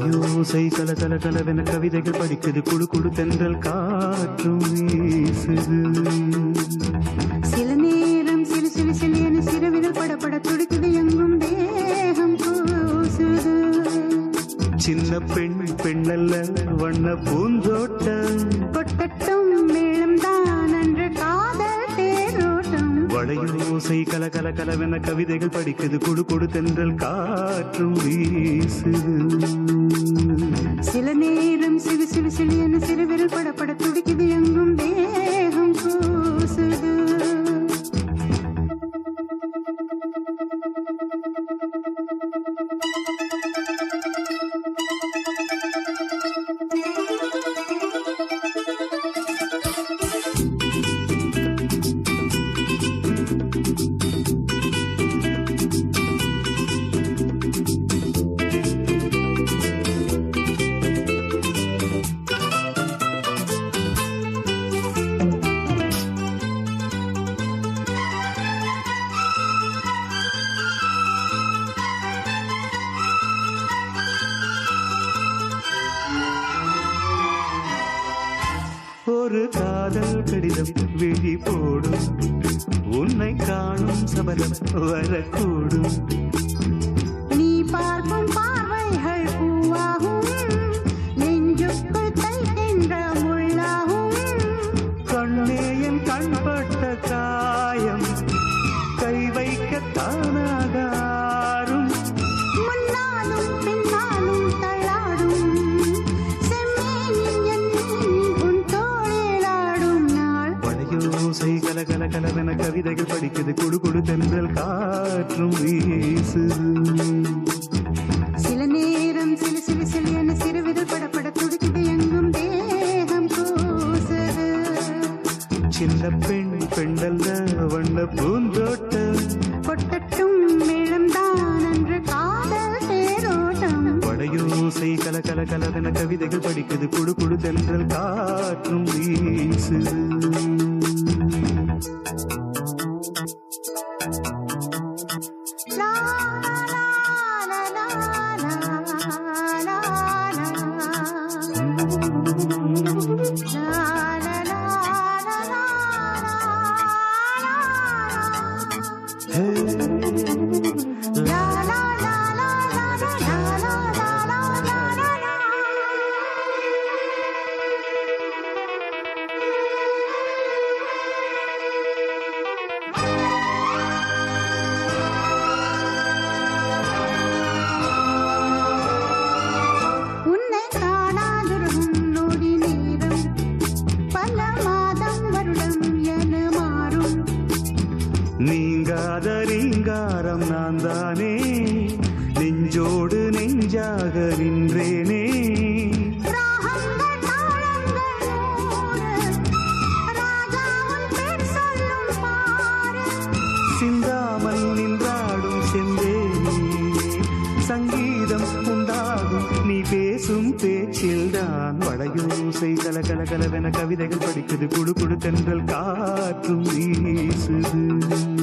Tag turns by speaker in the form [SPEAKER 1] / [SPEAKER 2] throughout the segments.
[SPEAKER 1] வளையோசை கல கல கலவென கவிதைகள் படிக்குது. குழு குழு தென்றல் காற்றும் வீசுது.
[SPEAKER 2] சில நேரம் சிலு சிலு சிலு என சிறுவிரல் படபட துடிக்குது. எங்கும் தேகம் கூசுது
[SPEAKER 1] சின்ன பெண் பெண்ணல்ல வண்ண பூந்தோட்டம்.
[SPEAKER 2] கொட்டட்டும் மேளம் தான் அன்று காதல் தேரோட்டம்.
[SPEAKER 1] வளையோசை கல கல கலவென கவிதைகள் படிக்குது. குழு குழு தென்றல் காற்றும் வீசுது.
[SPEAKER 2] சில நேரம் சிறு சிலு சிறு என சிறுவிரல் படபட துடிக்குது எங்கும்
[SPEAKER 1] விழி போடும் உன்னை காணும் சபலம் வரக்கூடும்.
[SPEAKER 2] நீ பார்க்கும்
[SPEAKER 1] கல கலவென கவிதைகள் படிக்குது. குடு குடு தென்றல் காற்றும் வீசுது. நீங்காத ரீங்காரம் நான் தானே நெஞ்சோடு நெஞ்சாக நின்றேனே. சிந்தாமல் நின்றாடும் செந்தேனே. சங்கீதம் உண்டாகும் நீ பேசும் பேச்சில்தான். வளையோசை கல கல கலவென கவிதைகள் படிக்குது. குடு குடு தென்றல் காற்றும் வீசுது.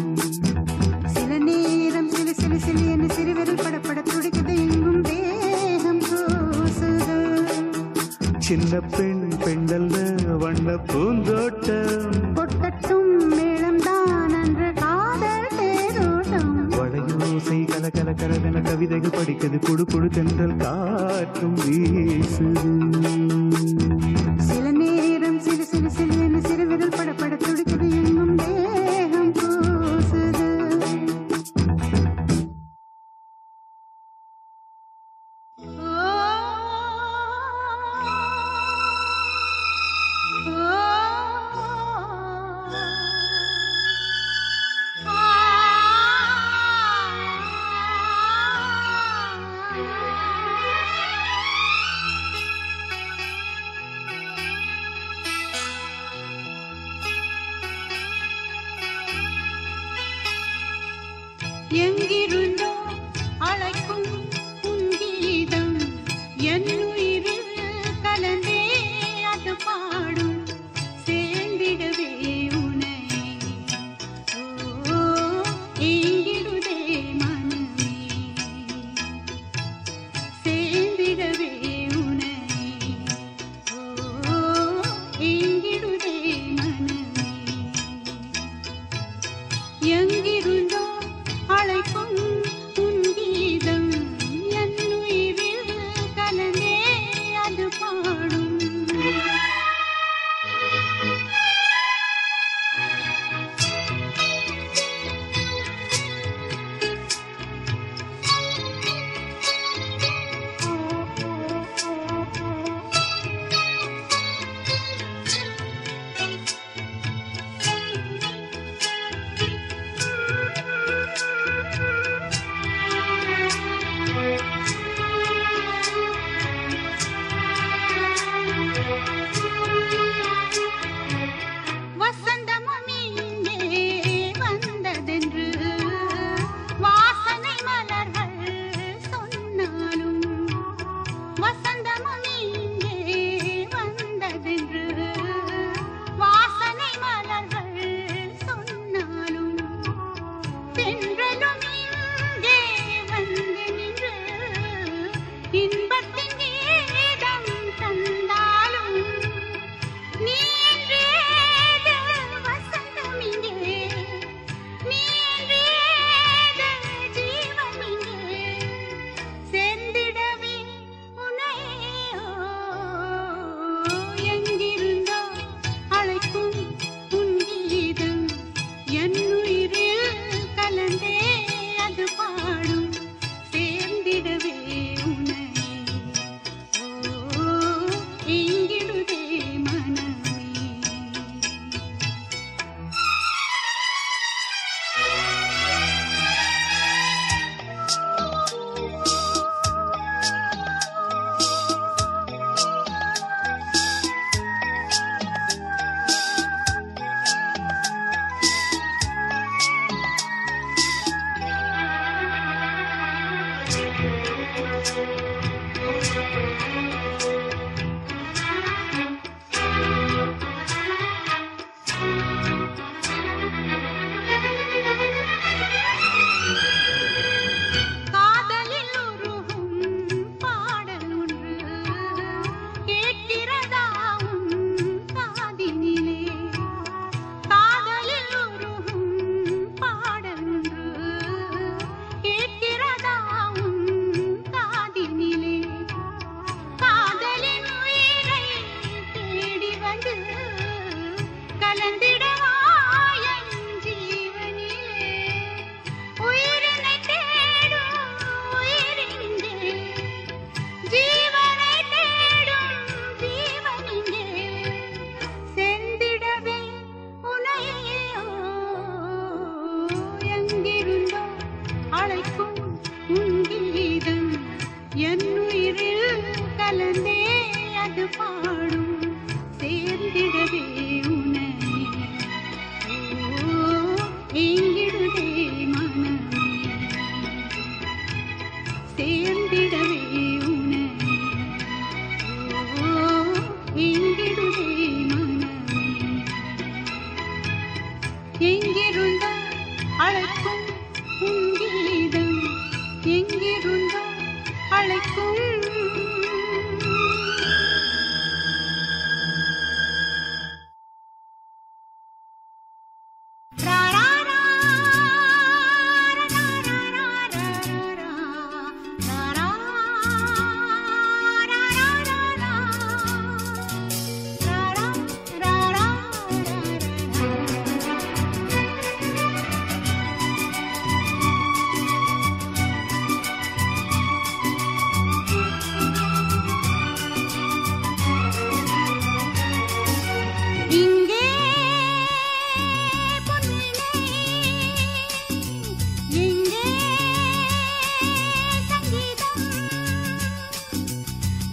[SPEAKER 1] சின்ன பெண் பெண்ணல்ல வண்ண பூந்தோட்டம்.
[SPEAKER 2] கொட்டட்டும் மேளம் தான் அன்று காதல் தேரோட்டம்.
[SPEAKER 1] வளையோசை கல கல கலவென கவிதைகள் படிக்குது குடு குடு தென்றல் காற்றும் வீசுது.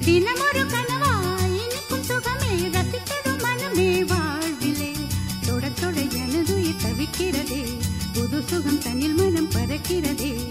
[SPEAKER 2] தினமொரு கனவா இனிக்கும் சுகமே ரசித்தது மனமே வாழ்விலே. தொட தொட எனது தவிக்கிறதே. புது சுகம் தன்னில் மனம் பறக்கிறதே.